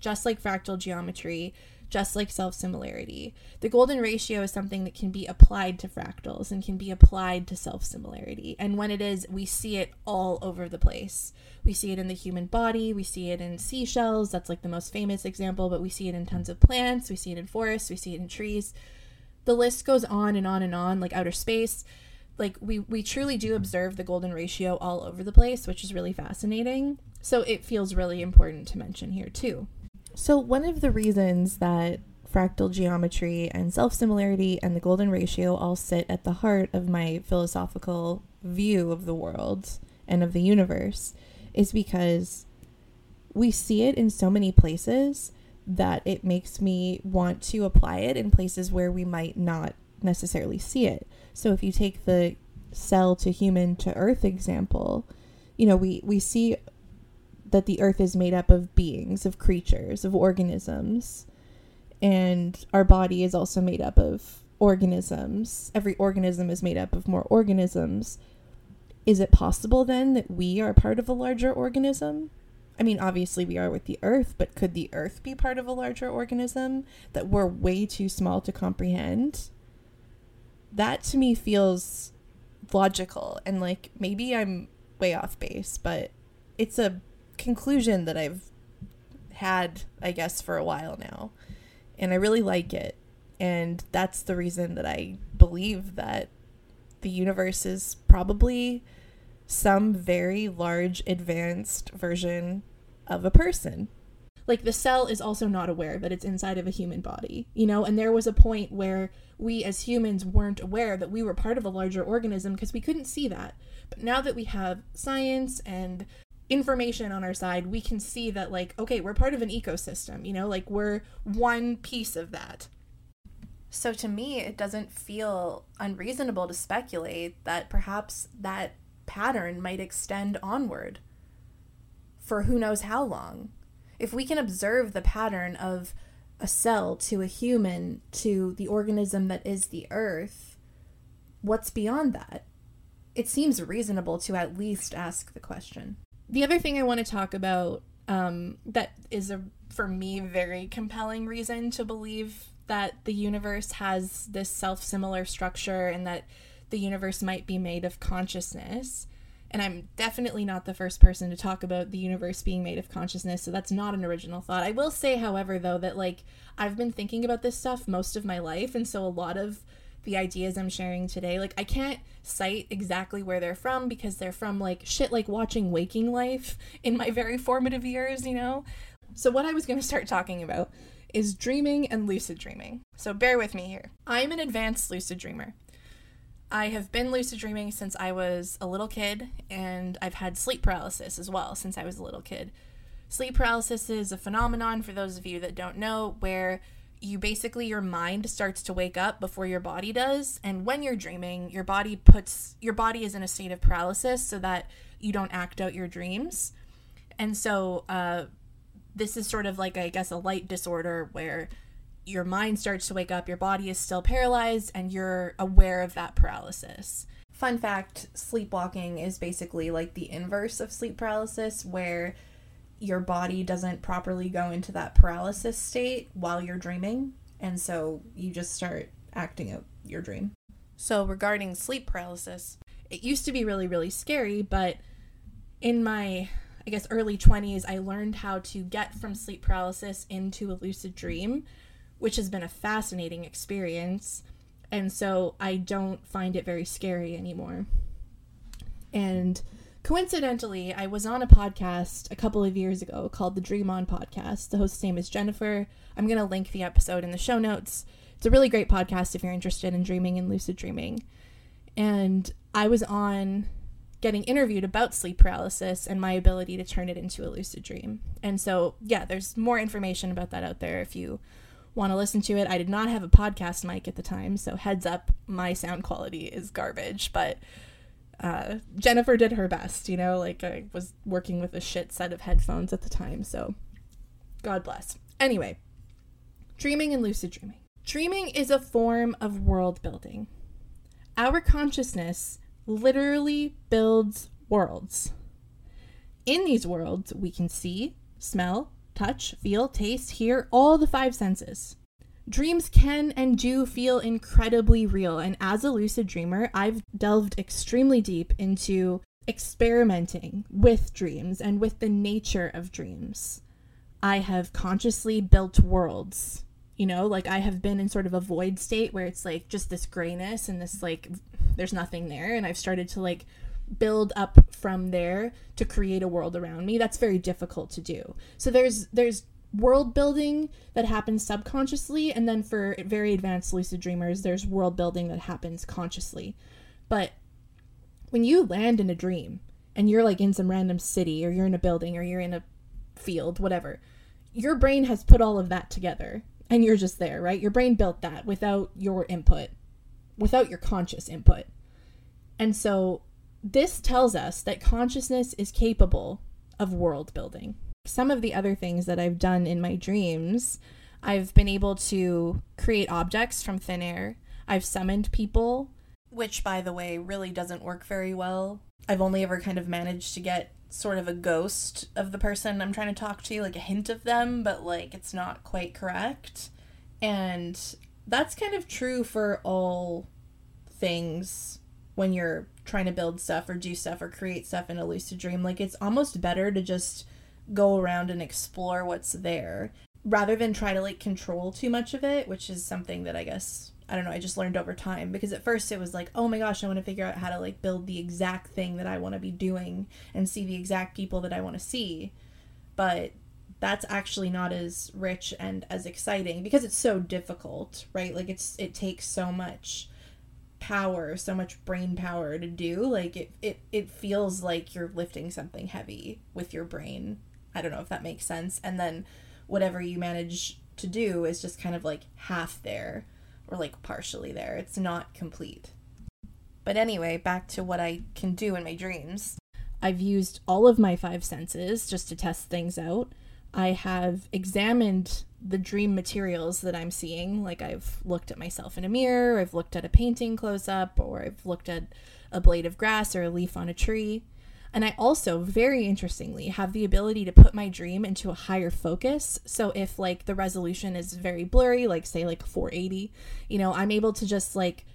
just like fractal geometry, just like self similarity. The golden ratio is something that can be applied to fractals and can be applied to self similarity. And when it is, we see it all over the place. We see it in the human body, we see it in seashells, that's like the most famous example, but we see it in tons of plants, we see it in forests, we see it in trees. The list goes on and on and on like outer space. Like we we truly do observe the golden ratio all over the place which is really fascinating. So it feels really important to mention here too so one of the reasons that fractal geometry and self-similarity and the golden ratio all sit at the heart of my philosophical view of the world and of the universe is because we see it in so many places that it makes me want to apply it in places where we might not necessarily see it. So if you take the cell to human to earth example, you know, we, we see that the earth is made up of beings, of creatures, of organisms. And our body is also made up of organisms. Every organism is made up of more organisms. Is it possible then that we are part of a larger organism? I mean, obviously we are with the Earth, but could the Earth be part of a larger organism that we're way too small to comprehend? That to me feels logical and like maybe I'm way off base, but it's a conclusion that I've had, I guess, for a while now. And I really like it. And that's the reason that I believe that the universe is probably some very large advanced version of a person. Like the cell is also not aware that it's inside of a human body, you know? And there was a point where we as humans weren't aware that we were part of a larger organism because we couldn't see that. But now that we have science and information on our side, we can see that, like, okay, we're part of an ecosystem, you know? Like we're one piece of that. So to me, it doesn't feel unreasonable to speculate that perhaps that pattern might extend onward for who knows how long. If we can observe the pattern of a cell to a human to the organism that is the earth, what's beyond that? It seems reasonable to at least ask the question. The other thing I want to talk about um, that is a, for me, very compelling reason to believe that the universe has this self similar structure and that the universe might be made of consciousness. And I'm definitely not the first person to talk about the universe being made of consciousness, so that's not an original thought. I will say, however, though, that like I've been thinking about this stuff most of my life, and so a lot of the ideas I'm sharing today, like I can't cite exactly where they're from because they're from like shit like watching Waking Life in my very formative years, you know? So, what I was going to start talking about is dreaming and lucid dreaming. So, bear with me here. I'm an advanced lucid dreamer. I have been lucid dreaming since I was a little kid, and I've had sleep paralysis as well since I was a little kid. Sleep paralysis is a phenomenon, for those of you that don't know, where you basically your mind starts to wake up before your body does and when you're dreaming your body puts your body is in a state of paralysis so that you don't act out your dreams and so uh, this is sort of like i guess a light disorder where your mind starts to wake up, your body is still paralyzed, and you're aware of that paralysis. Fun fact sleepwalking is basically like the inverse of sleep paralysis, where your body doesn't properly go into that paralysis state while you're dreaming, and so you just start acting out your dream. So, regarding sleep paralysis, it used to be really, really scary, but in my I guess early 20s, I learned how to get from sleep paralysis into a lucid dream which has been a fascinating experience. And so I don't find it very scary anymore. And coincidentally, I was on a podcast a couple of years ago called the Dream On Podcast. The host's name is Jennifer. I'm going to link the episode in the show notes. It's a really great podcast if you're interested in dreaming and lucid dreaming. And I was on getting interviewed about sleep paralysis and my ability to turn it into a lucid dream. And so, yeah, there's more information about that out there if you want to listen to it. I did not have a podcast mic at the time, so heads up, my sound quality is garbage, but uh, Jennifer did her best, you know, like I was working with a shit set of headphones at the time, so God bless. Anyway, dreaming and lucid dreaming. Dreaming is a form of world building. Our consciousness literally builds worlds. In these worlds, we can see, smell, touch, feel, taste, hear, all the five senses. Dreams can and do feel incredibly real, and as a lucid dreamer, I've delved extremely deep into experimenting with dreams and with the nature of dreams. I have consciously built worlds. You know, like I have been in sort of a void state where it's like just this grayness and this like there's nothing there and I've started to like build up from there to create a world around me. That's very difficult to do. So there's there's world building that happens subconsciously and then for very advanced lucid dreamers there's world building that happens consciously. But when you land in a dream and you're like in some random city or you're in a building or you're in a field, whatever, your brain has put all of that together and you're just there, right? Your brain built that without your input, without your conscious input. And so this tells us that consciousness is capable of world building. Some of the other things that I've done in my dreams, I've been able to create objects from thin air. I've summoned people, which, by the way, really doesn't work very well. I've only ever kind of managed to get sort of a ghost of the person I'm trying to talk to, like a hint of them, but like it's not quite correct. And that's kind of true for all things when you're trying to build stuff or do stuff or create stuff in a lucid dream. Like it's almost better to just go around and explore what's there rather than try to like control too much of it, which is something that I guess I don't know, I just learned over time because at first it was like, oh my gosh, I want to figure out how to like build the exact thing that I want to be doing and see the exact people that I want to see. But that's actually not as rich and as exciting because it's so difficult, right? Like it's it takes so much power, so much brain power to do. Like it it it feels like you're lifting something heavy with your brain. I don't know if that makes sense. And then whatever you manage to do is just kind of like half there or like partially there. It's not complete. But anyway, back to what I can do in my dreams. I've used all of my five senses just to test things out. I have examined the dream materials that I'm seeing. Like I've looked at myself in a mirror, I've looked at a painting close up, or I've looked at a blade of grass or a leaf on a tree. And I also, very interestingly, have the ability to put my dream into a higher focus. So if like the resolution is very blurry, like say like 480, you know, I'm able to just like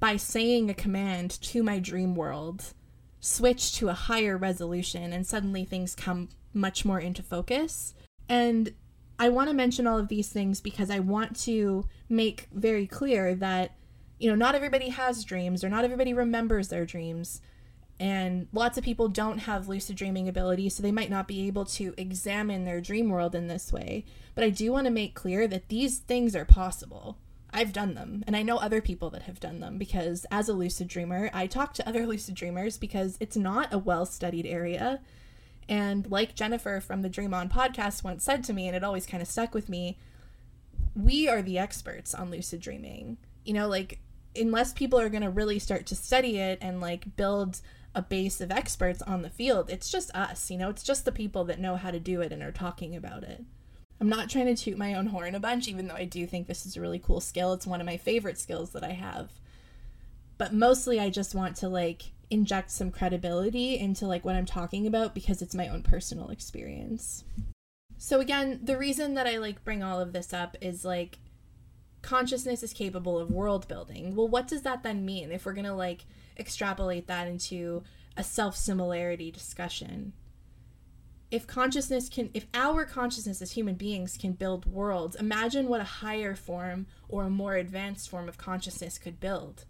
by saying a command to my dream world, switch to a higher resolution and suddenly things come much more into focus. And I want to mention all of these things because I want to make very clear that, you know, not everybody has dreams or not everybody remembers their dreams. And lots of people don't have lucid dreaming ability, so they might not be able to examine their dream world in this way. But I do want to make clear that these things are possible. I've done them, and I know other people that have done them because as a lucid dreamer, I talk to other lucid dreamers because it's not a well studied area. And like Jennifer from the Dream On podcast once said to me, and it always kind of stuck with me, we are the experts on lucid dreaming. You know, like, unless people are going to really start to study it and like build a base of experts on the field, it's just us. You know, it's just the people that know how to do it and are talking about it. I'm not trying to toot my own horn a bunch, even though I do think this is a really cool skill. It's one of my favorite skills that I have. But mostly, I just want to like inject some credibility into like what I'm talking about because it's my own personal experience. So again, the reason that I like bring all of this up is like consciousness is capable of world building. Well, what does that then mean if we're going to like extrapolate that into a self-similarity discussion? If consciousness can if our consciousness as human beings can build worlds, imagine what a higher form or a more advanced form of consciousness could build.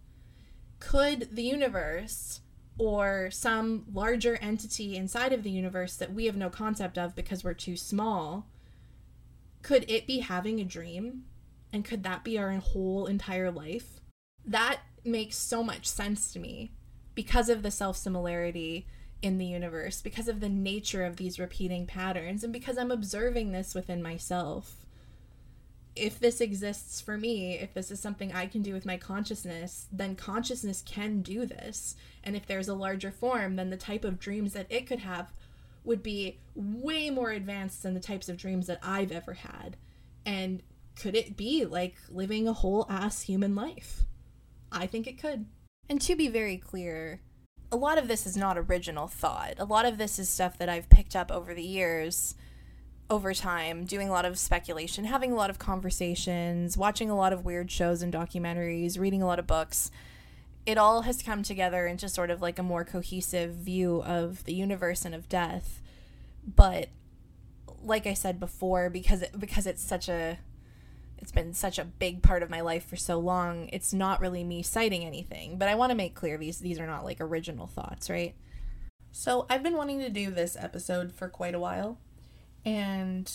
Could the universe or some larger entity inside of the universe that we have no concept of because we're too small, could it be having a dream? And could that be our whole entire life? That makes so much sense to me because of the self similarity in the universe, because of the nature of these repeating patterns, and because I'm observing this within myself. If this exists for me, if this is something I can do with my consciousness, then consciousness can do this. And if there's a larger form, then the type of dreams that it could have would be way more advanced than the types of dreams that I've ever had. And could it be like living a whole ass human life? I think it could. And to be very clear, a lot of this is not original thought. A lot of this is stuff that I've picked up over the years, over time, doing a lot of speculation, having a lot of conversations, watching a lot of weird shows and documentaries, reading a lot of books. It all has come together into sort of like a more cohesive view of the universe and of death. But like I said before, because it, because it's such a it's been such a big part of my life for so long it's not really me citing anything but i want to make clear these these are not like original thoughts right? So i've been wanting to do this episode for quite a while and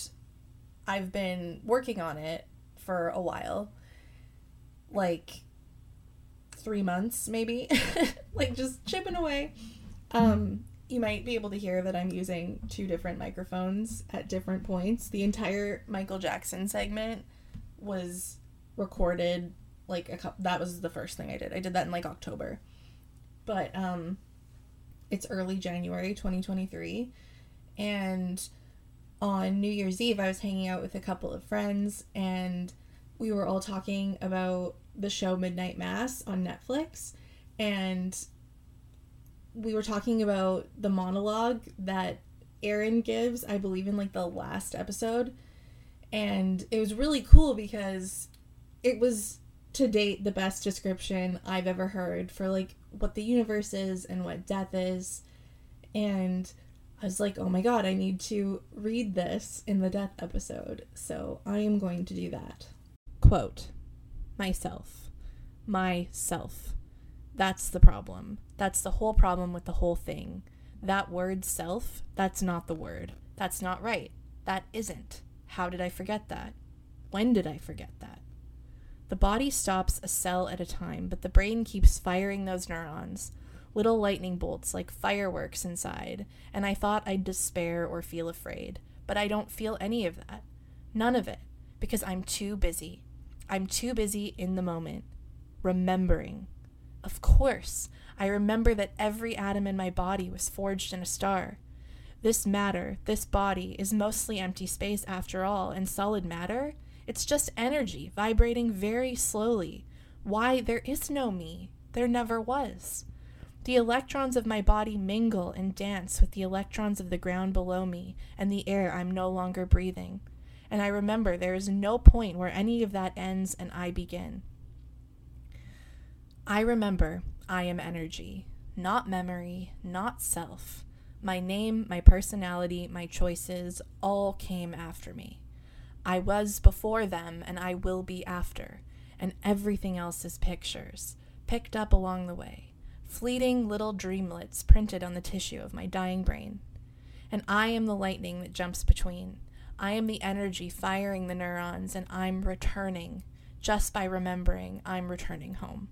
i've been working on it for a while like three months maybe like just chipping away. Um you might be able to hear that i'm using two different microphones at different points. The entire michael jackson segment was recorded like a couple that was the first thing I did. I did that in like October. But um it's early January 2023 and on New Year's Eve I was hanging out with a couple of friends and we were all talking about the show Midnight Mass on Netflix and we were talking about the monologue that Erin gives, I believe in like the last episode and it was really cool because it was to date the best description I've ever heard for like what the universe is and what death is. And I was like, oh my god, I need to read this in the death episode. So I am going to do that. Quote Myself. Myself. That's the problem. That's the whole problem with the whole thing. That word self, that's not the word. That's not right. That isn't. How did I forget that? When did I forget that? The body stops a cell at a time, but the brain keeps firing those neurons, little lightning bolts like fireworks inside, and I thought I'd despair or feel afraid, but I don't feel any of that. None of it, because I'm too busy. I'm too busy in the moment, remembering. Of course, I remember that every atom in my body was forged in a star. This matter, this body, is mostly empty space after all, and solid matter? It's just energy vibrating very slowly. Why, there is no me. There never was. The electrons of my body mingle and dance with the electrons of the ground below me and the air I'm no longer breathing. And I remember there is no point where any of that ends and I begin. I remember I am energy, not memory, not self. My name, my personality, my choices all came after me. I was before them and I will be after, and everything else is pictures, picked up along the way, fleeting little dreamlets printed on the tissue of my dying brain. And I am the lightning that jumps between. I am the energy firing the neurons, and I'm returning. Just by remembering, I'm returning home.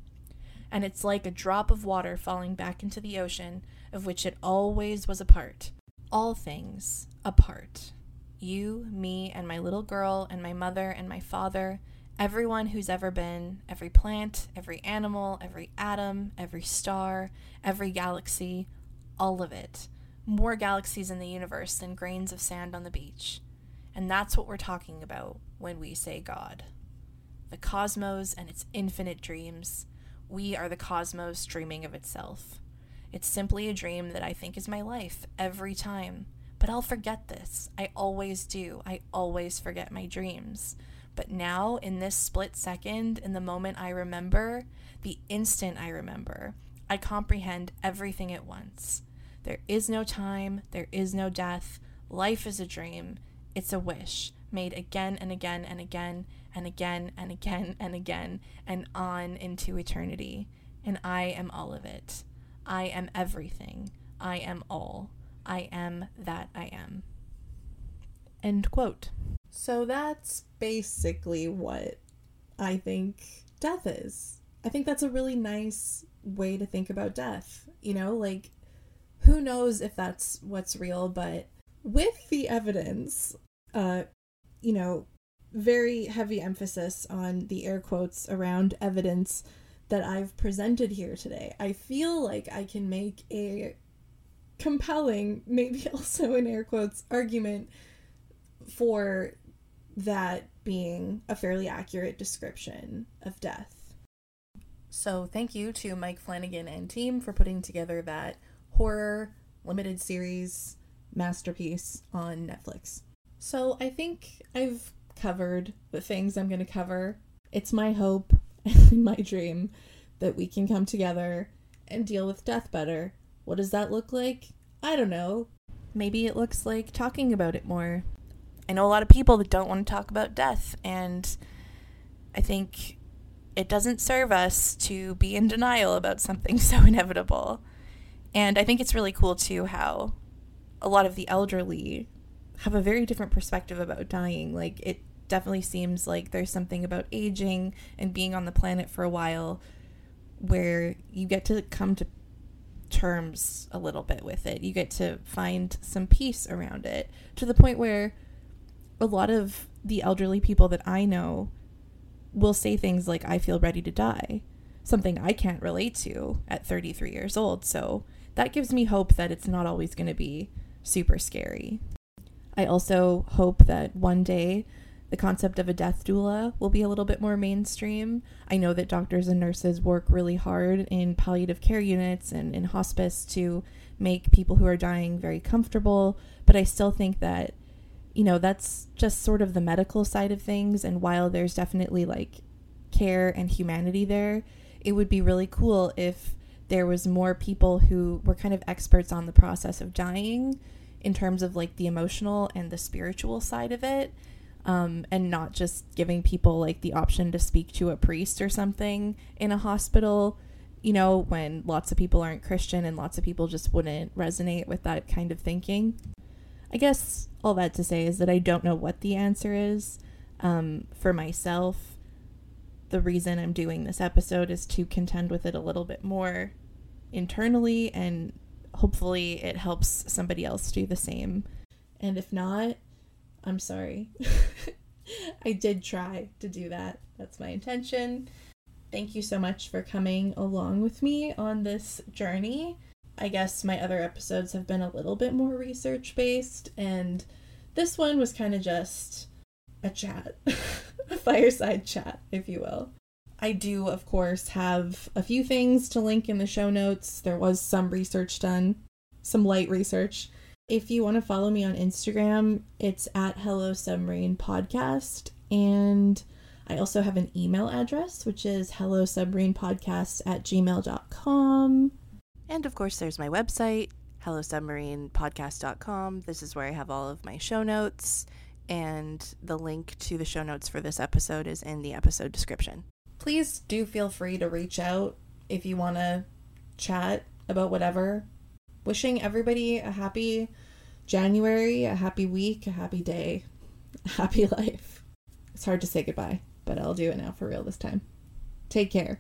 And it's like a drop of water falling back into the ocean of which it always was a part. All things a part. You, me, and my little girl, and my mother, and my father, everyone who's ever been, every plant, every animal, every atom, every star, every galaxy, all of it. More galaxies in the universe than grains of sand on the beach. And that's what we're talking about when we say God. The cosmos and its infinite dreams. We are the cosmos dreaming of itself. It's simply a dream that I think is my life every time. But I'll forget this. I always do. I always forget my dreams. But now, in this split second, in the moment I remember, the instant I remember, I comprehend everything at once. There is no time, there is no death. Life is a dream. It's a wish made again and again and again and again and again and again and on into eternity. And I am all of it. I am everything. I am all. I am that I am. End quote. So that's basically what I think death is. I think that's a really nice way to think about death. You know, like who knows if that's what's real, but with the evidence, uh, you know, very heavy emphasis on the air quotes around evidence that I've presented here today. I feel like I can make a compelling, maybe also in air quotes, argument for that being a fairly accurate description of death. So, thank you to Mike Flanagan and team for putting together that horror limited series masterpiece on Netflix. So, I think I've covered the things I'm going to cover. It's my hope and my dream that we can come together and deal with death better. What does that look like? I don't know. Maybe it looks like talking about it more. I know a lot of people that don't want to talk about death, and I think it doesn't serve us to be in denial about something so inevitable. And I think it's really cool, too, how a lot of the elderly have a very different perspective about dying. Like, it definitely seems like there's something about aging and being on the planet for a while where you get to come to terms a little bit with it. You get to find some peace around it to the point where a lot of the elderly people that I know will say things like, I feel ready to die, something I can't relate to at 33 years old. So that gives me hope that it's not always going to be super scary. I also hope that one day the concept of a death doula will be a little bit more mainstream. I know that doctors and nurses work really hard in palliative care units and in hospice to make people who are dying very comfortable, but I still think that you know, that's just sort of the medical side of things and while there's definitely like care and humanity there, it would be really cool if there was more people who were kind of experts on the process of dying in terms of like the emotional and the spiritual side of it um, and not just giving people like the option to speak to a priest or something in a hospital you know when lots of people aren't christian and lots of people just wouldn't resonate with that kind of thinking. I guess all that to say is that i don't know what the answer is um, for myself. The reason i'm doing this episode is to contend with it a little bit more internally and hopefully it helps somebody else do the same and if not I'm sorry. I did try to do that. That's my intention. Thank you so much for coming along with me on this journey. I guess my other episodes have been a little bit more research based, and this one was kind of just a chat, a fireside chat, if you will. I do, of course, have a few things to link in the show notes. There was some research done, some light research if you want to follow me on Instagram, it's at Hello Submarine Podcast. And I also have an email address, which is hello submarine podcast at gmail.com. And of course, there's my website, hello submarine podcast.com. This is where I have all of my show notes, and the link to the show notes for this episode is in the episode description. Please do feel free to reach out if you want to chat about whatever wishing everybody a happy January, a happy week, a happy day, a happy life. It's hard to say goodbye, but I'll do it now for real this time. Take care.